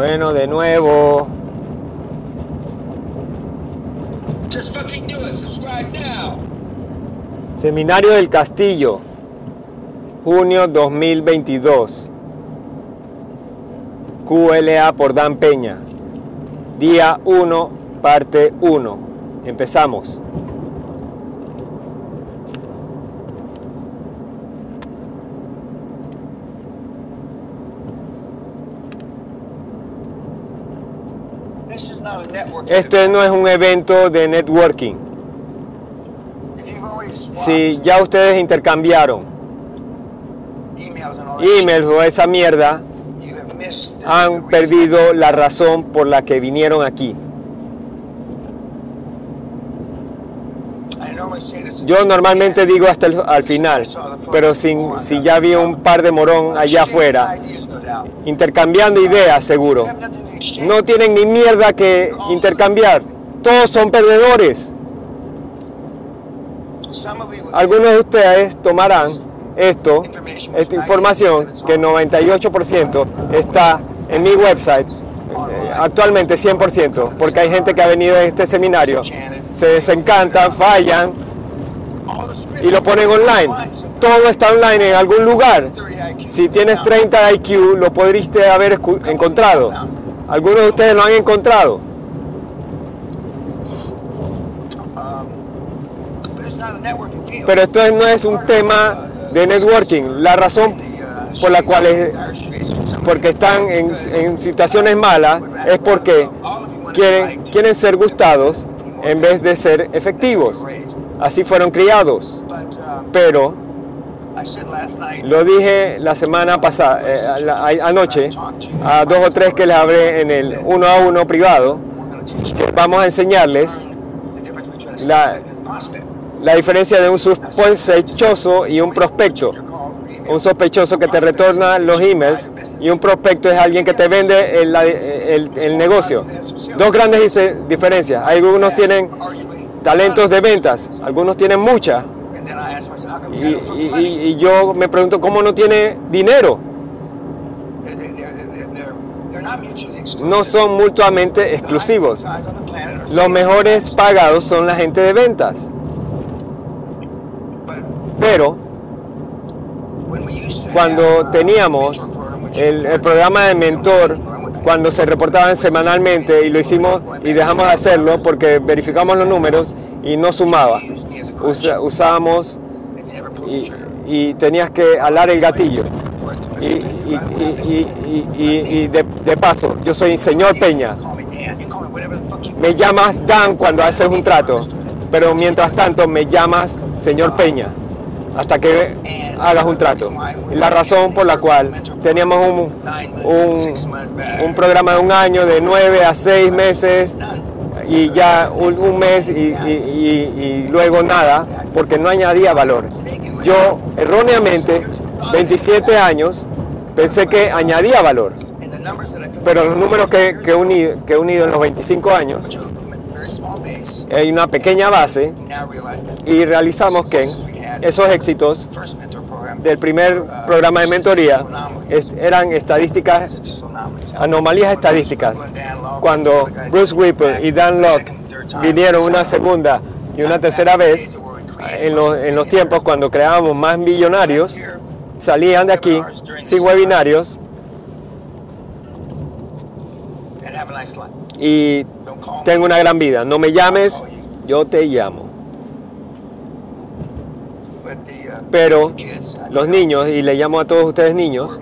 Bueno, de nuevo. Just fucking do it. Subscribe now. Seminario del Castillo, junio 2022. QLA por Dan Peña. Día 1, parte 1. Empezamos. This is not a network. Este no es un evento de networking. Si ya ustedes intercambiaron. Emails o esa mierda, han perdido la razón por la que vinieron aquí. Yo normalmente digo hasta el al final, pero sin, si ya vi un par de morón allá afuera, intercambiando ideas seguro. No tienen ni mierda que intercambiar. Todos son perdedores. Algunos de ustedes tomarán esto, esta información, que 98% está en mi website, eh, actualmente 100%, porque hay gente que ha venido a este seminario, se desencantan, fallan y lo ponen online. Todo está online en algún lugar. 30 IQ. Si tienes 30 IQ, lo podríste haber encontrado. Algunos de ustedes lo han encontrado. Pero esto no es un tema de networking. La razón por la cual es- porque están en, situaciones malas es porque quieren, quieren ser gustados en vez de ser efectivos. Así fueron criados. Pero lo dije la semana pasada, eh, anoche, a dos o tres que les hablé en el uno a uno privado, vamos a enseñarles La- la diferencia de un sospechoso y un prospecto. Un sospechoso que te retorna los emails y un prospecto es alguien que te vende el, el- el negocio. Dos grandes diferencias. Algunos tienen talentos de ventas, algunos tienen mucha. Y, yo me pregunto cómo no tiene dinero. No son mutuamente exclusivos. Los mejores pagados son la gente de ventas. Pero cuando uh, teníamos el, el programa de mentor, cuando se reportaban semanalmente y lo hicimos y dejamos de hacerlo porque verificamos los números y no sumaba. Usa- usábamos y, tenías que alar el gatillo. Y, y- y- de, de paso, yo soy señor Peña. Me llamas Dan cuando haces un trato, pero mientras tanto me llamas señor Peña hasta que hagas un trato. La razón por la cual teníamos un, un, un programa de un año, de nueve a seis meses, y ya un, un mes y, y- y- y luego nada, porque no añadía valor. Yo erróneamente, 27 años, pensé que añadía valor, pero los números que, que, he unido, que he unido en los 25 años, hay una pequeña base y realizamos que esos éxitos del primer programa de mentoría eran estadísticas, anomalías estadísticas. Cuando Bruce Whipple y Dan Locke vinieron una segunda y una tercera vez, en los, en los tiempos cuando creábamos más millonarios, salían de aquí sin webinarios y tengo una gran vida. No me llames, yo te llamo. Pero los niños, y le llamo a todos ustedes niños,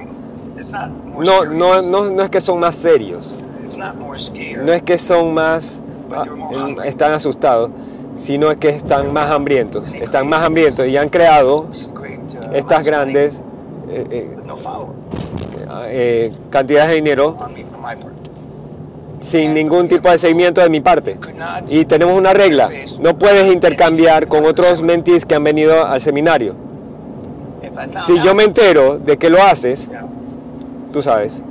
no, no, no, no es que son más serios, no es que son más, ah, están asustados, sino es que están más hambrientos, están más hambrientos y han creado estas grandes eh, eh, eh, cantidades de dinero sin ningún tipo de seguimiento de mi parte. Y tenemos una regla, no puedes intercambiar con otros mentis que han venido al seminario. Si yo me entero de que lo haces, tú sabes,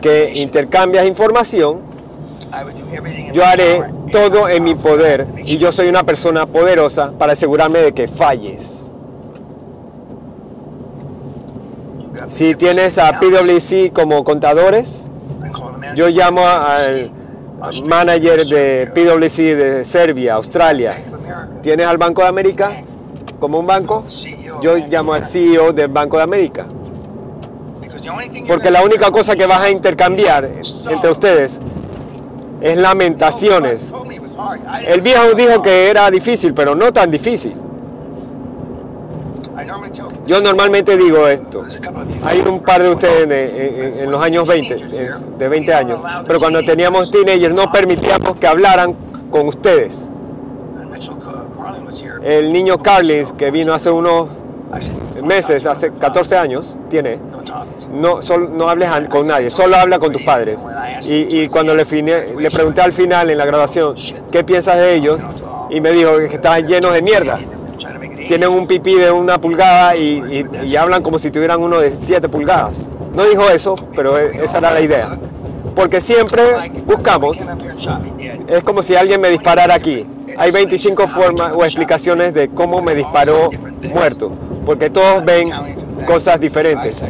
que intercambias información, yo haré todo en mi poder y yo soy una persona poderosa para asegurarme de que falles. Si tienes a PwC como contadores, Yo llamo al manager de PwC de Serbia, Australia. ¿Tienes al Banco de América como un banco? Yo llamo al. CEO del Banco de América. Porque la única cosa que vas a intercambiar entre ustedes es lamentaciones. El viejo dijo que era difícil, pero no tan difícil. Yo normalmente digo esto. Hay un par de ustedes en, los años 20, en- de 20 años, pero cuando teníamos teenagers no permitíamos que hablaran con ustedes. El niño Carlins, que vino hace unos meses, hace 14 años, tiene, No sol- no hables con nadie, solo habla con tus padres. Y, y cuando le, le pregunté al final en la graduación, ¿qué piensas de ellos? Y me dijo que estaban llenos de mierda. Tienen un pipí de una pulgada y, y- hablan como si tuvieran uno de 7 pulgadas. No dijo eso, pero e- esa era la idea. Porque siempre buscamos, es como si alguien me disparara aquí. Hay 25 formas o explicaciones de cómo me disparó muerto, porque todos ven cosas diferentes.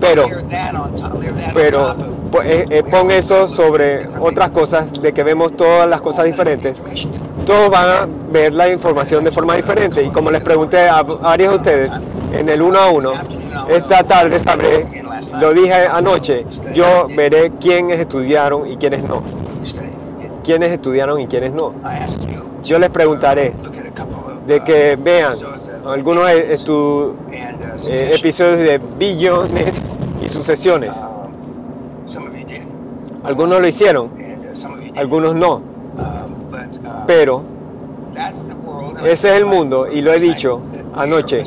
Pero- Pero po- eh, eh, pon eso sobre otras cosas, de que vemos todas las cosas diferentes. Todos van a ver la información de forma diferente. Y como les pregunté a varios de ustedes en el uno a uno, esta tarde sabré, lo dije anoche, yo veré quiénes estudiaron y quiénes no. Quiénes estudiaron y quiénes no. Yo les preguntaré de que vean algunos eh, episodios de billones y sucesiones. Algunos lo hicieron, algunos no. Pero ese es el mundo, y lo he dicho anoche.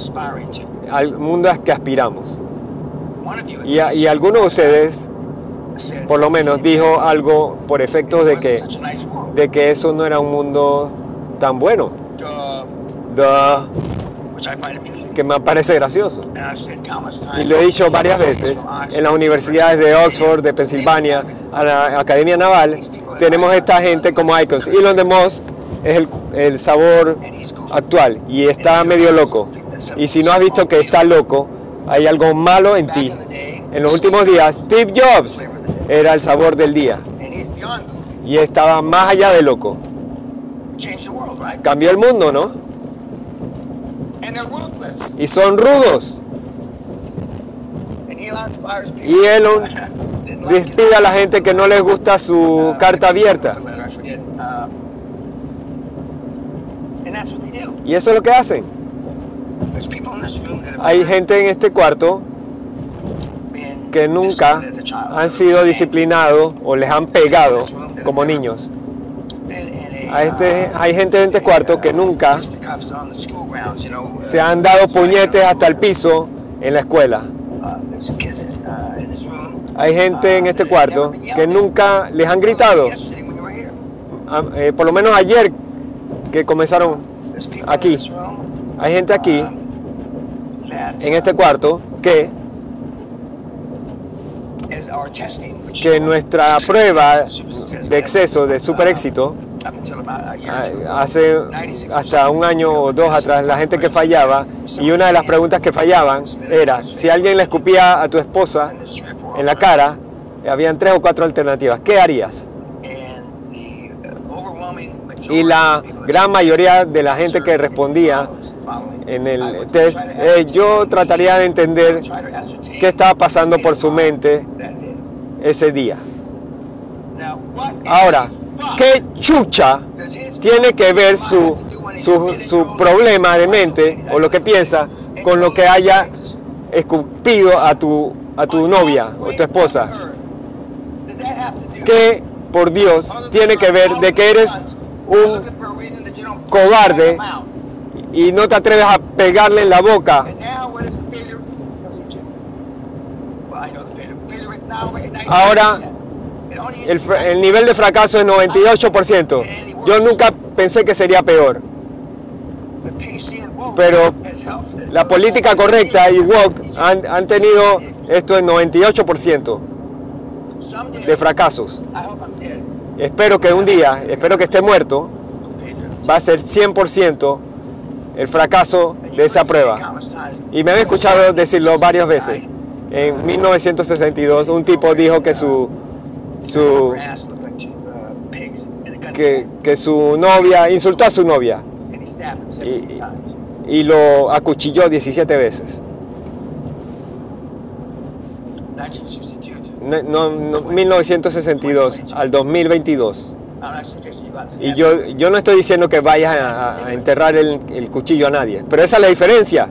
al mundo que aspiramos. Y, a- algunos de ustedes, por lo menos, dijo algo por efectos de que, de que eso no era un mundo tan bueno, Duh, que me parece gracioso. Y lo he dicho varias veces, en las universidades de Oxford, de Pensilvania, a la Academia Naval, tenemos esta gente como icons. Elon de Musk es el, el sabor actual y está medio loco. Y si no has visto que está loco, hay algo malo en ti. En los últimos días, Steve Jobs era el sabor del día y estaba más allá de loco. Cambió el mundo, ¿no? Y son rudos. Y Elon despide a la gente que no les gusta su carta abierta. Uh. Y eso es lo que hacen. Hay gente en este cuarto que nunca han sido disciplinados o les han pegado como niños. Este, hay gente en este cuarto que nunca se han dado puñetes hasta el piso en la escuela. Hay gente en este cuarto que nunca les han gritado. Eh, por lo menos ayer que comenzaron, Aquí. hay gente aquí en este cuarto que, que nuestra prueba de exceso, de super éxito, Ah, two ago, hace 96% hasta un año o dos atrás la gente que fallaba y una de las preguntas que fallaban era si alguien le escupía a tu esposa en la cara habían tres o cuatro alternativas ¿qué harías? Y la gran mayoría de la gente que respondía en el test eh, yo trataría de entender qué estaba pasando por su mente ese día ahora ¿qué chucha tiene que ver su, su, su problema de mente o lo que piensa con lo que haya escupido a tu, a tu novia o tu esposa? ¿Qué, por Dios, tiene que ver de que eres un cobarde y no te atreves a pegarle en la boca? And now, what is the failure? No, see, Jim. Well, I know the failure. Failure is now at 98%. Ahora, El, nivel de fracaso es 98%. Yo nunca pensé que sería peor, pero la política correcta y woke han, han tenido esto en 98% Someday, de fracasos. Espero que un día, espero que esté muerto, va a ser 100% el fracaso de esa prueba. Y me han escuchado decirlo varias veces. En 1962 un tipo dijo que su, su, que, que su novia insultó a su novia y, 17 times. y lo acuchilló 17 veces. 1962. No, no- no, 1962 al 2022. I'm not suggesting you go out to Y yo, yo no estoy diciendo que vayas a, a enterrar el, el cuchillo a nadie, pero esa es la diferencia.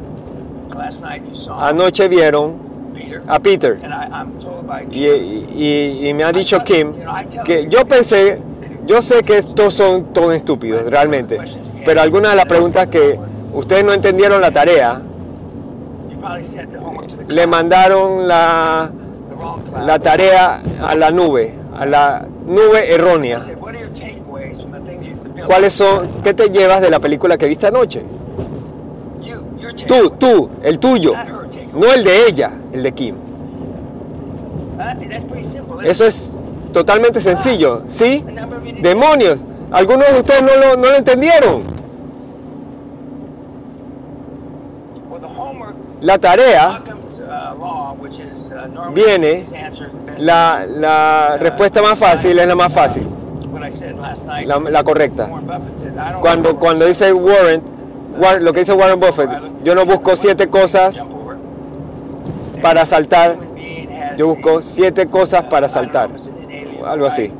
Anoche vieron a Peter. Y, y- y me ha dicho Kim que yo pensé, yo sé que estos son todos estúpidos realmente, pero algunas de las preguntas que ustedes no entendieron la tarea, le mandaron la, la tarea a la nube, a la nube errónea. ¿Cuáles son, qué te llevas de la película que viste anoche? Tú, tú, el tuyo, takeaway. no el de ella, el de Kim. Uh, simple. isn't Eso es totalmente sencillo, ¿sí? Demonios, algunos de ustedes no lo, no lo entendieron. La tarea, uh, uh, Viene la, la respuesta más fácil es la más fácil, la, la correcta. Cuando, cuando dice Warren, War- lo que dice Warren Buffett, yo no busco siete cosas para saltar, yo busco siete cosas para saltar. algo así.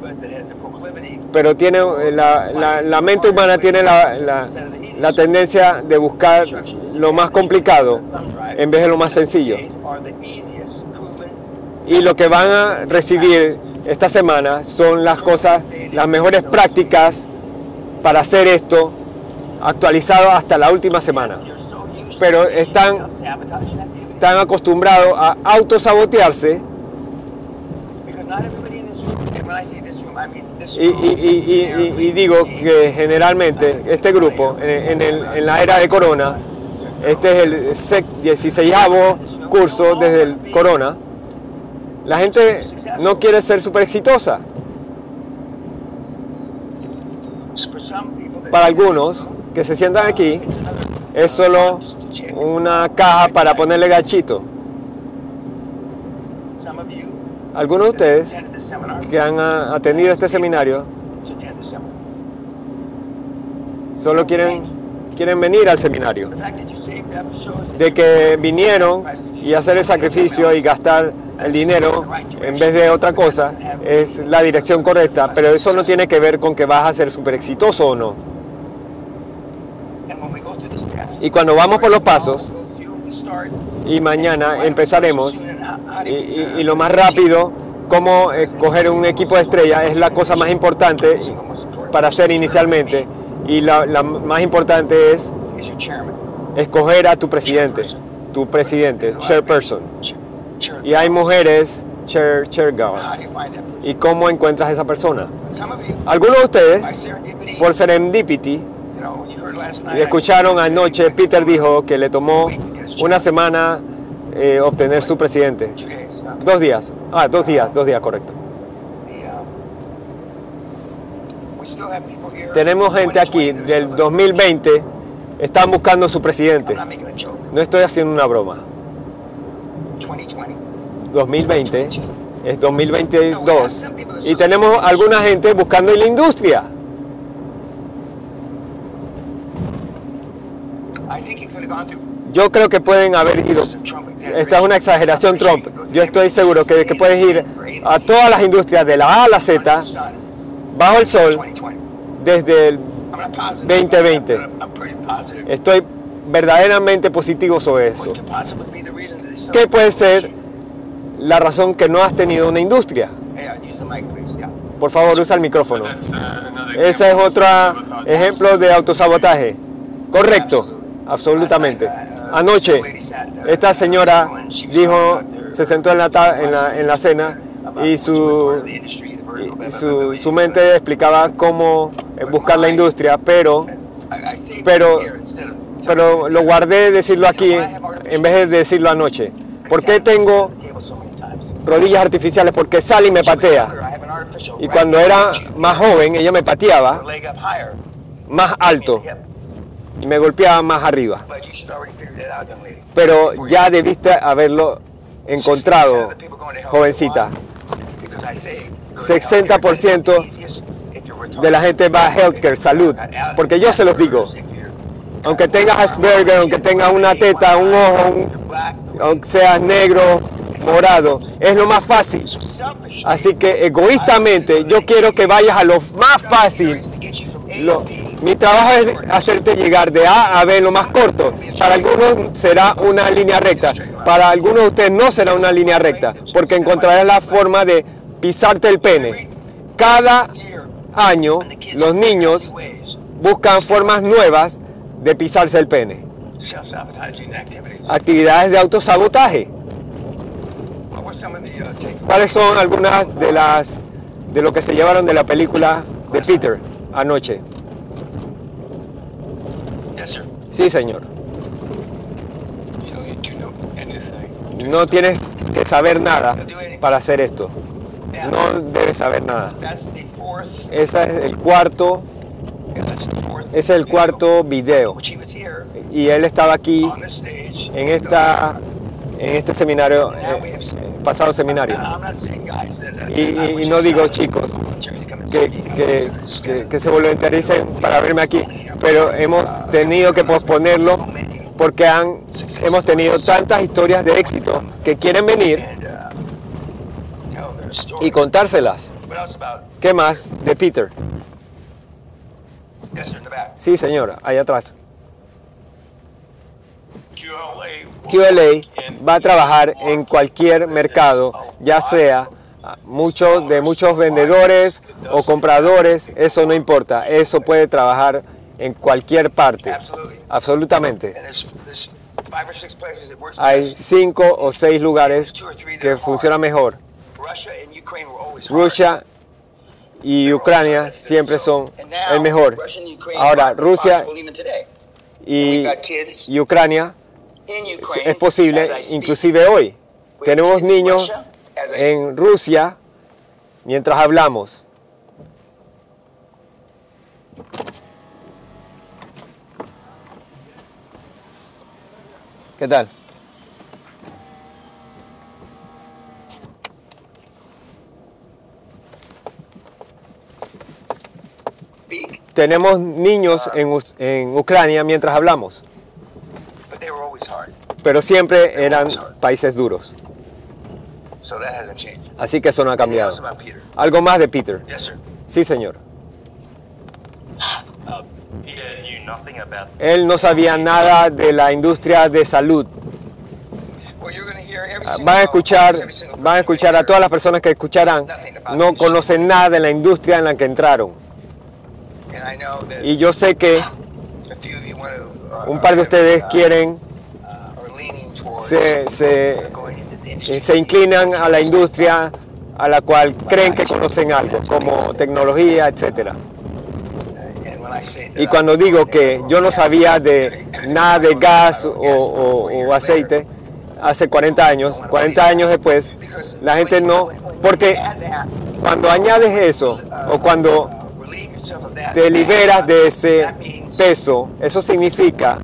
Pero tiene, eh, la, la- la mente humana tiene la, la- tendencia de buscar lo más complicado en vez de lo más sencillo. Y lo que van a recibir esta semana son las cosas, las mejores prácticas para hacer esto actualizado hasta la última semana. Pero están- Están acostumbrados a autosabotearse y, y- digo que generalmente este grupo en, la era de Corona, este es el sec- 16 curso desde el Corona, la gente no quiere ser súper exitosa. Para algunos que se sientan aquí, es solo una caja para ponerle gachito. Algunos de ustedes que han ah, atendido este seminario solo quieren, quieren venir al seminario. De que vinieron y hacer el sacrificio y gastar el dinero en vez de otra cosa es la dirección correcta, pero eso no tiene que ver con que vas a ser súper exitoso o no. Y cuando vamos por los pasos, y mañana empezaremos, y, lo más rápido, cómo escoger un equipo de estrella es la cosa más importante para hacer inicialmente, y la, más importante es escoger a tu presidente, tu presidente, chairperson. Chair- chair- Y hay mujeres chair, chair girls. ¿Y cómo encuentras a esa persona? Algunos de ustedes, por serendipity, you know, you heard last night. Y escucharon anoche, Peter dijo que le tomó una semana eh, obtener su presidente. Two days. okay. Dos días. Ah, dos días, dos días, correcto. The, we still have people here Tenemos gente aquí 2020 that are del still 2020, están buscando su presidente. No estoy haciendo una broma. 2020. 2020 es 2022 y tenemos alguna gente buscando en la industria. Yo creo que pueden haber ido Esta es una exageración Trump. Yo estoy seguro que, puedes ir a todas las industrias de la A a la Z bajo el sol desde el 2020. Estoy verdaderamente positivo sobre eso. ¿Qué puede ser la razón que no has tenido una industria? Por favor, usa el micrófono. Ese es otro ejemplo de autosabotaje. Correcto, absolutamente. Anoche, esta señora dijo, se sentó en la, en la, en la cena y su, y su, su mente explicaba cómo buscar la industria, pero, pero, pero lo guardé decirlo aquí en vez de decirlo anoche. ¿Por qué tengo rodillas artificiales? Porque Sally me patea. Y cuando era más joven, ella me pateaba más alto y me golpeaba más arriba. Pero ya debiste haberlo encontrado, jovencita. 60% de la gente va a healthcare, salud. Porque yo se los digo, aunque tengas Asperger, aunque tengas una teta, un ojo, un- aunque seas negro, morado, es lo más fácil. Así que egoístamente yo quiero que vayas a lo más fácil. Lo- mi trabajo es hacerte llegar de A a B lo más corto. Para algunos será una línea recta, para algunos de ustedes no será una línea recta, porque encontrarás la forma de pisarte el pene. Cada año los niños buscan formas nuevas de pisarse el pene. Actividades de autosabotaje. ¿Cuáles son algunas de las de lo que se llevaron de la película de Peter anoche? Sí, señor. No tienes que saber nada para hacer esto. No debes saber nada. Ese es el cuarto, ese es el cuarto video. Y él estaba aquí en esta en este seminario, eh, pasado seminario. Y, y- no digo chicos que, se voluntaricen para verme aquí, pero hemos tenido que posponerlo porque han, hemos tenido tantas historias de éxito que quieren venir y contárselas. ¿Qué más de Peter? Sí, señor, allá atrás. QLA. Va a trabajar en cualquier mercado, ya sea muchos de muchos vendedores o compradores, eso no importa, eso puede trabajar en cualquier parte, absolutamente. Hay cinco o seis lugares que funcionan mejor. Rusia y Ucrania siempre son el mejor. Ahora, Rusia y, y Ucrania es posible inclusive hoy. Tenemos niños en Rusia mientras hablamos. ¿Qué tal? Tenemos niños en, Us- en Ucrania mientras hablamos, pero siempre eran países duros. Así que eso no ha cambiado. about Peter? Algo más de Peter. Yes, sir. Sí, señor. Uh, Peter knew nothing about Él no sabía nada de la industria de salud. Ah, Van a escuchar, van a escuchar a todas las personas que escucharán. No conocen nada de la industria en la que entraron. And I know that Y yo sé que a few of you want to, uh, un par de ustedes quieren, uh, leaning towards se, se, se inclinan a la industria a la cual creen que conocen algo, como tecnología, that Y cuando digo que yo no sabía de nada de gas o, aceite hace 40 años, 40 años después, la gente no, porque cuando añades eso o cuando te liberas de ese peso, eso significa,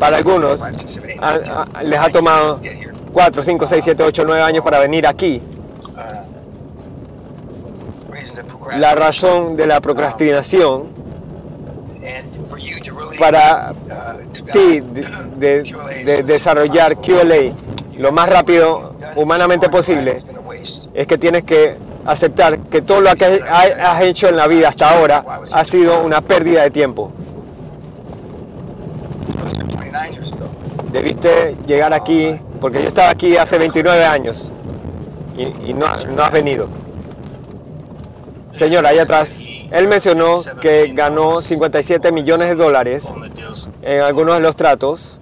para were algunos, five, six, seven, eight, a- nine, ten, a- les ha tomado get here. 4, 5, 6, 7, 8, 9 años para venir aquí. Procrastinate. La razón de la procrastinación really, para uh, ti de, de- de desarrollar QLA lo más rápido humanamente posible es que tienes que aceptar que todo lo que ha- has hecho en la vida hasta ahora ha sido una pérdida de tiempo. Debiste llegar aquí, porque yo estaba aquí hace 29 años y, no, has venido. Señor, ahí atrás, él mencionó que ganó 57 millones de dólares en algunos de los tratos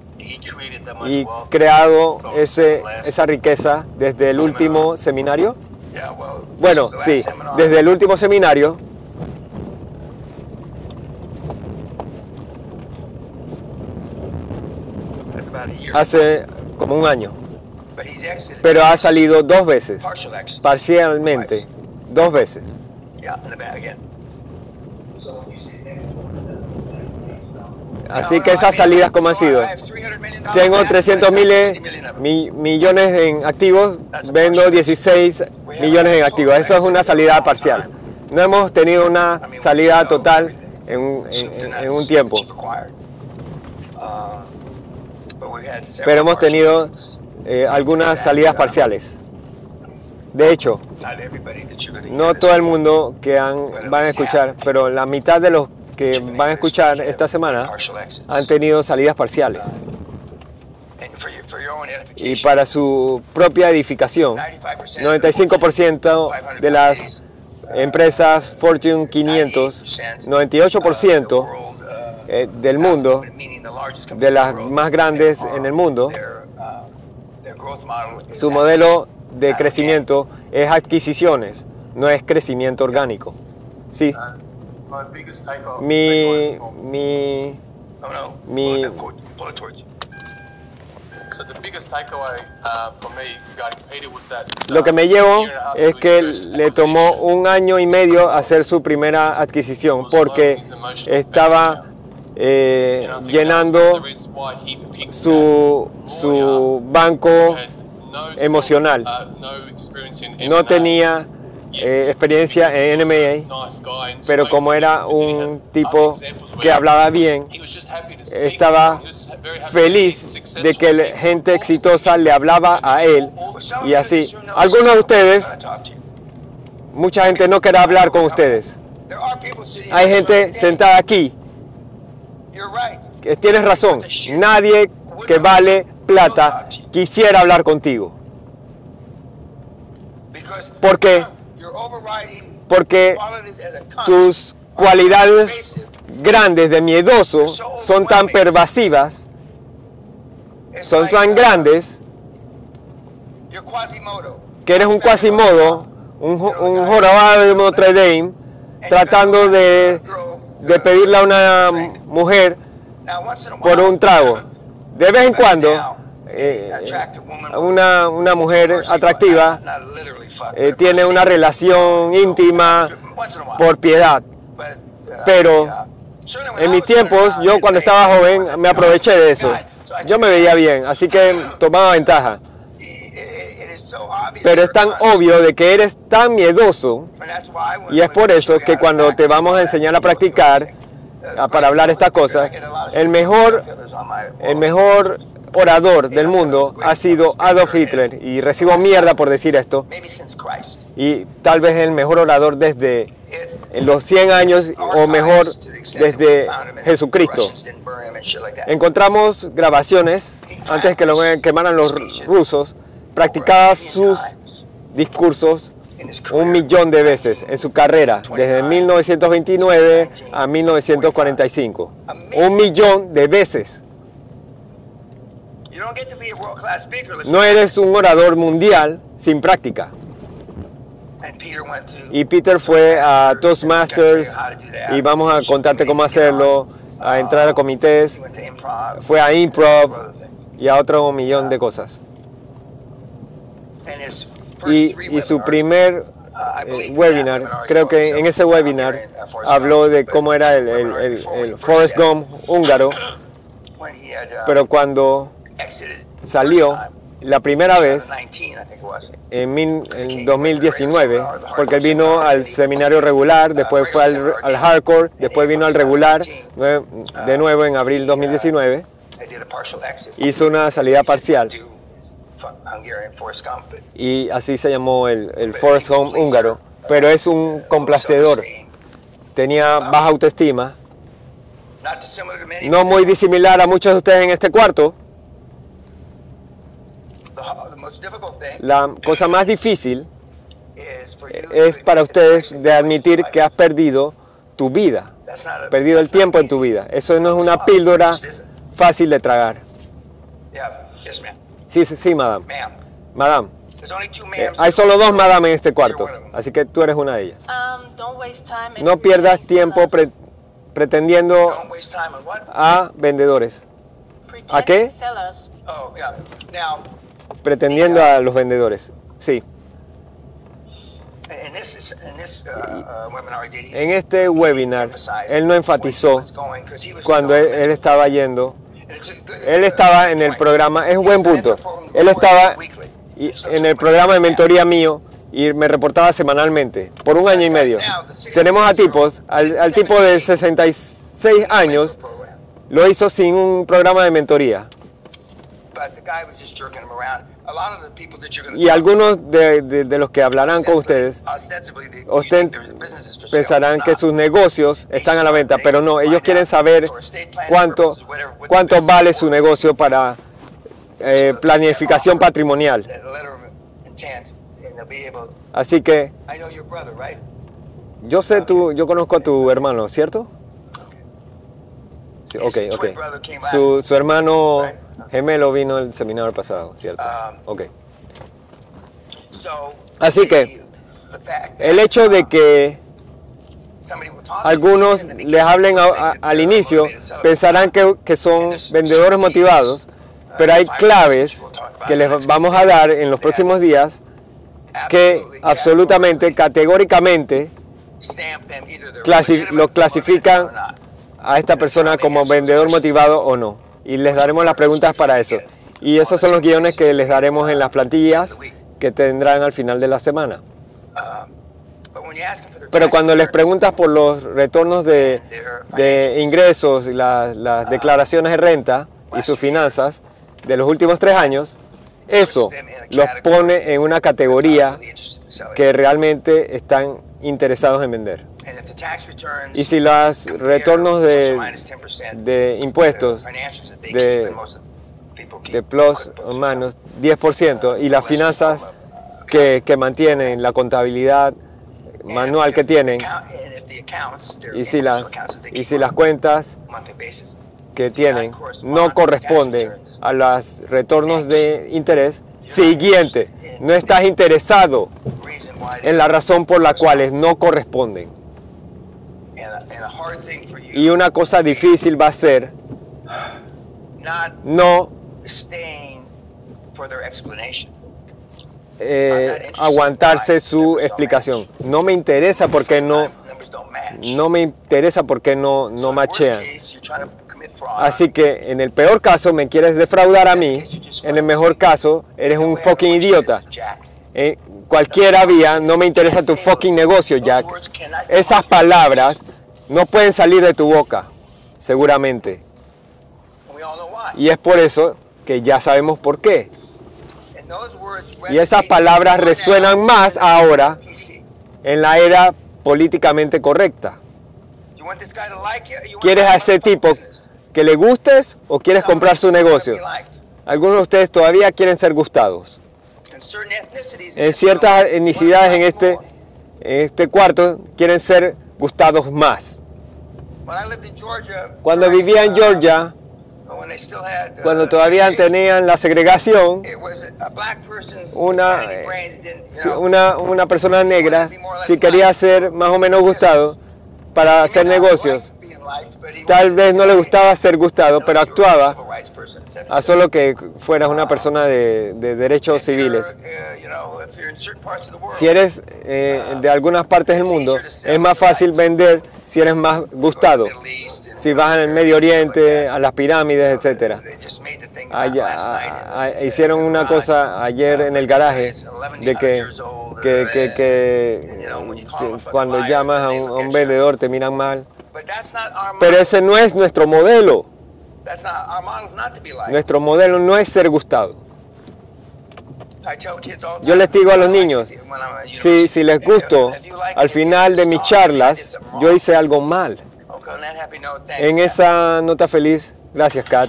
y creado esa riqueza desde el último seminario. Bueno, sí, desde el último seminario hace como un año, pero ha salido dos veces, parcialmente, dos veces. Así que esas salidas, ¿cómo han sido? Tengo 300 miles, mi- millones en activos, vendo 16 millones en activos. Eso es una salida parcial. No hemos tenido una salida total en- en un tiempo, pero hemos tenido eh, algunas salidas parciales. De hecho, no todo el mundo que han, van a escuchar, pero la mitad de los que van a escuchar esta semana han tenido salidas parciales. Y para su propia edificación, 95% de las empresas Fortune 500, 98% eh, del mundo, de las más grandes en el mundo, su modelo de crecimiento es adquisiciones, no es crecimiento orgánico. Sí, mi, mi, mi- lo que me llevo es que le tomó un año y medio hacer su primera adquisición porque estaba eh, llenando su, su banco emocional. No tenía eh, experiencia en NMA, pero como era un tipo que hablaba bien, estaba feliz de que la gente exitosa le hablaba a él y así. Algunos de ustedes, mucha gente no quiere hablar con ustedes. Hay gente sentada aquí, tienes razón, nadie que vale plata quisiera hablar contigo. ¿Por qué? Porque tus cualidades grandes de miedoso son tan pervasivas, son tan grandes, que eres un Quasimodo, un, un jorobado de Notre Dame, tratando de, de pedirle a una mujer por un trago. De vez en cuando, eh, una, una mujer atractiva eh, tiene una relación íntima por piedad. Pero en mis tiempos, yo cuando estaba joven me aproveché de eso. Yo me veía bien, así que tomaba ventaja. Pero es tan obvio de que eres tan miedoso y es por eso que cuando te vamos a enseñar a practicar para hablar estas cosas, el mejor, el mejor orador del mundo ha sido Adolf Hitler y recibo mierda por decir esto y tal vez el mejor orador desde los 100 años o mejor desde Jesucristo. Encontramos grabaciones antes que lo quemaran los rusos, practicaba sus discursos un millón de veces en su carrera, desde 1929 a 1945. Un millón de veces. No eres un orador mundial sin práctica. Y Peter fue a Toastmasters y vamos a contarte cómo hacerlo, a entrar a comités, fue a improv y a otro millón de cosas. Y, y su primer eh, webinar, creo que en ese webinar habló de cómo era el, el, el, el Forrest Gump húngaro, pero cuando salió la primera vez en, mil- en 2019, porque él vino al seminario regular, después fue al, al hardcore, después vino al regular, de nuevo en abril 2019, hizo una salida parcial y así se llamó el, el Forrest Gump húngaro, pero es un complacedor, tenía baja autoestima, no muy disimilar a muchos de ustedes en este cuarto. La cosa más difícil es para ustedes de admitir que has perdido tu vida, perdido el tiempo en tu vida. Eso no es una píldora fácil de tragar. Sí, sí, sí, madame. Madame, eh, hay solo dos madame en este cuarto, así que tú eres una de ellas. Um, don't waste time No pierdas tiempo pre- pretendiendo Don't waste time on what? a vendedores, pretend ¿A qué? Oh, yeah. Now, pretendiendo a los vendedores. Sí, In this, in this uh, uh, webinar, En este webinar, él no enfatizó cuando él, él estaba yendo, él estaba en el programa, es un buen punto, él estaba en el programa de mentoría mío y me reportaba semanalmente por un año y medio. Tenemos a tipos, al, al tipo de 66 años lo hizo sin un programa de mentoría. Y algunos de, de- de los que hablarán con ustedes Usted pensarán que sus negocios están a la venta, pero no, ellos quieren saber cuánto, cuánto vale su negocio para eh, planificación patrimonial. Así que yo sé tú, yo conozco a tu hermano, ¿cierto? Sí, ok, ok. Su, su hermano gemelo vino el seminario pasado, ¿cierto? Ok. Así que el hecho de que algunos les hablen a- a- al inicio pensarán que, que son vendedores motivados, pero hay claves que les vamos a dar en los próximos días que absolutamente, categóricamente, clasi- lo clasifican a esta persona como vendedor motivado o no. Y les daremos las preguntas para eso. Y esos son los guiones que les daremos en las plantillas que tendrán al final de la semana. Pero cuando les preguntas por los retornos de, ingresos las, las declaraciones de renta y sus finanzas de los últimos tres años, eso los pone en una categoría que realmente están interesados en vender. Y si los retornos de, de impuestos de, de plus o menos 10% y las finanzas que, que mantienen, la contabilidad manual que tienen y si las, y si las cuentas que tienen no corresponden a los retornos de interés, siguiente, no estás interesado en la razón por la cual no corresponden. Y una cosa difícil va a ser no eh, aguantarse su explicación. No me interesa porque no, no me interesa porque no, no machean. Así que en el peor caso me quieres defraudar a mí, en el mejor caso eres un fucking idiota. En cualquiera vía no me interesa tu fucking negocio, Jack. Esas palabras no pueden salir de tu boca, seguramente. Y es por eso que ya sabemos por qué. Y esas palabras resuenan más ahora en la era políticamente correcta. ¿Quieres a ese tipo que le gustes o quieres comprar su negocio? Algunos de ustedes todavía quieren ser gustados. En ciertas etnicidades en este, en este cuarto quieren ser gustados más. Cuando vivía en Georgia, cuando todavía tenían la segregación, una, eh, una, una persona negra, si quería ser más o menos gustado para hacer negocios, tal vez no le gustaba ser gustado, pero actuaba a solo que fueras una persona de, de derechos civiles. Si eres eh, de algunas partes del mundo, es más fácil vender si eres más gustado. Si vas al Medio Oriente, a las pirámides, etc. Allá, a- a- hicieron una cosa ayer en el garaje de que, que, que- que, si- cuando llamas a un, a un vendedor te miran mal. Pero ese no es nuestro modelo. Nuestro modelo no es ser gustado. Yo les digo a los niños, si, si les gusto, al final de mis charlas, yo hice algo mal. En esa nota feliz, gracias Kat.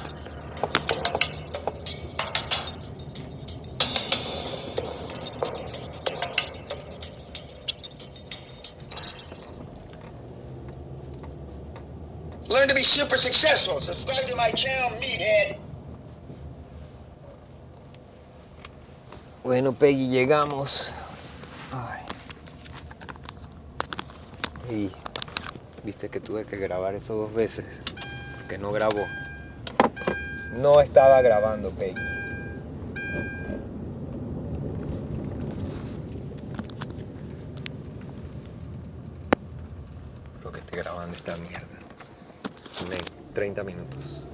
llegamos. Ay. Y viste que tuve que grabar eso dos veces, porque no grabó. No estaba grabando, Peggy. Creo que estoy grabando esta mierda. 30 minutos.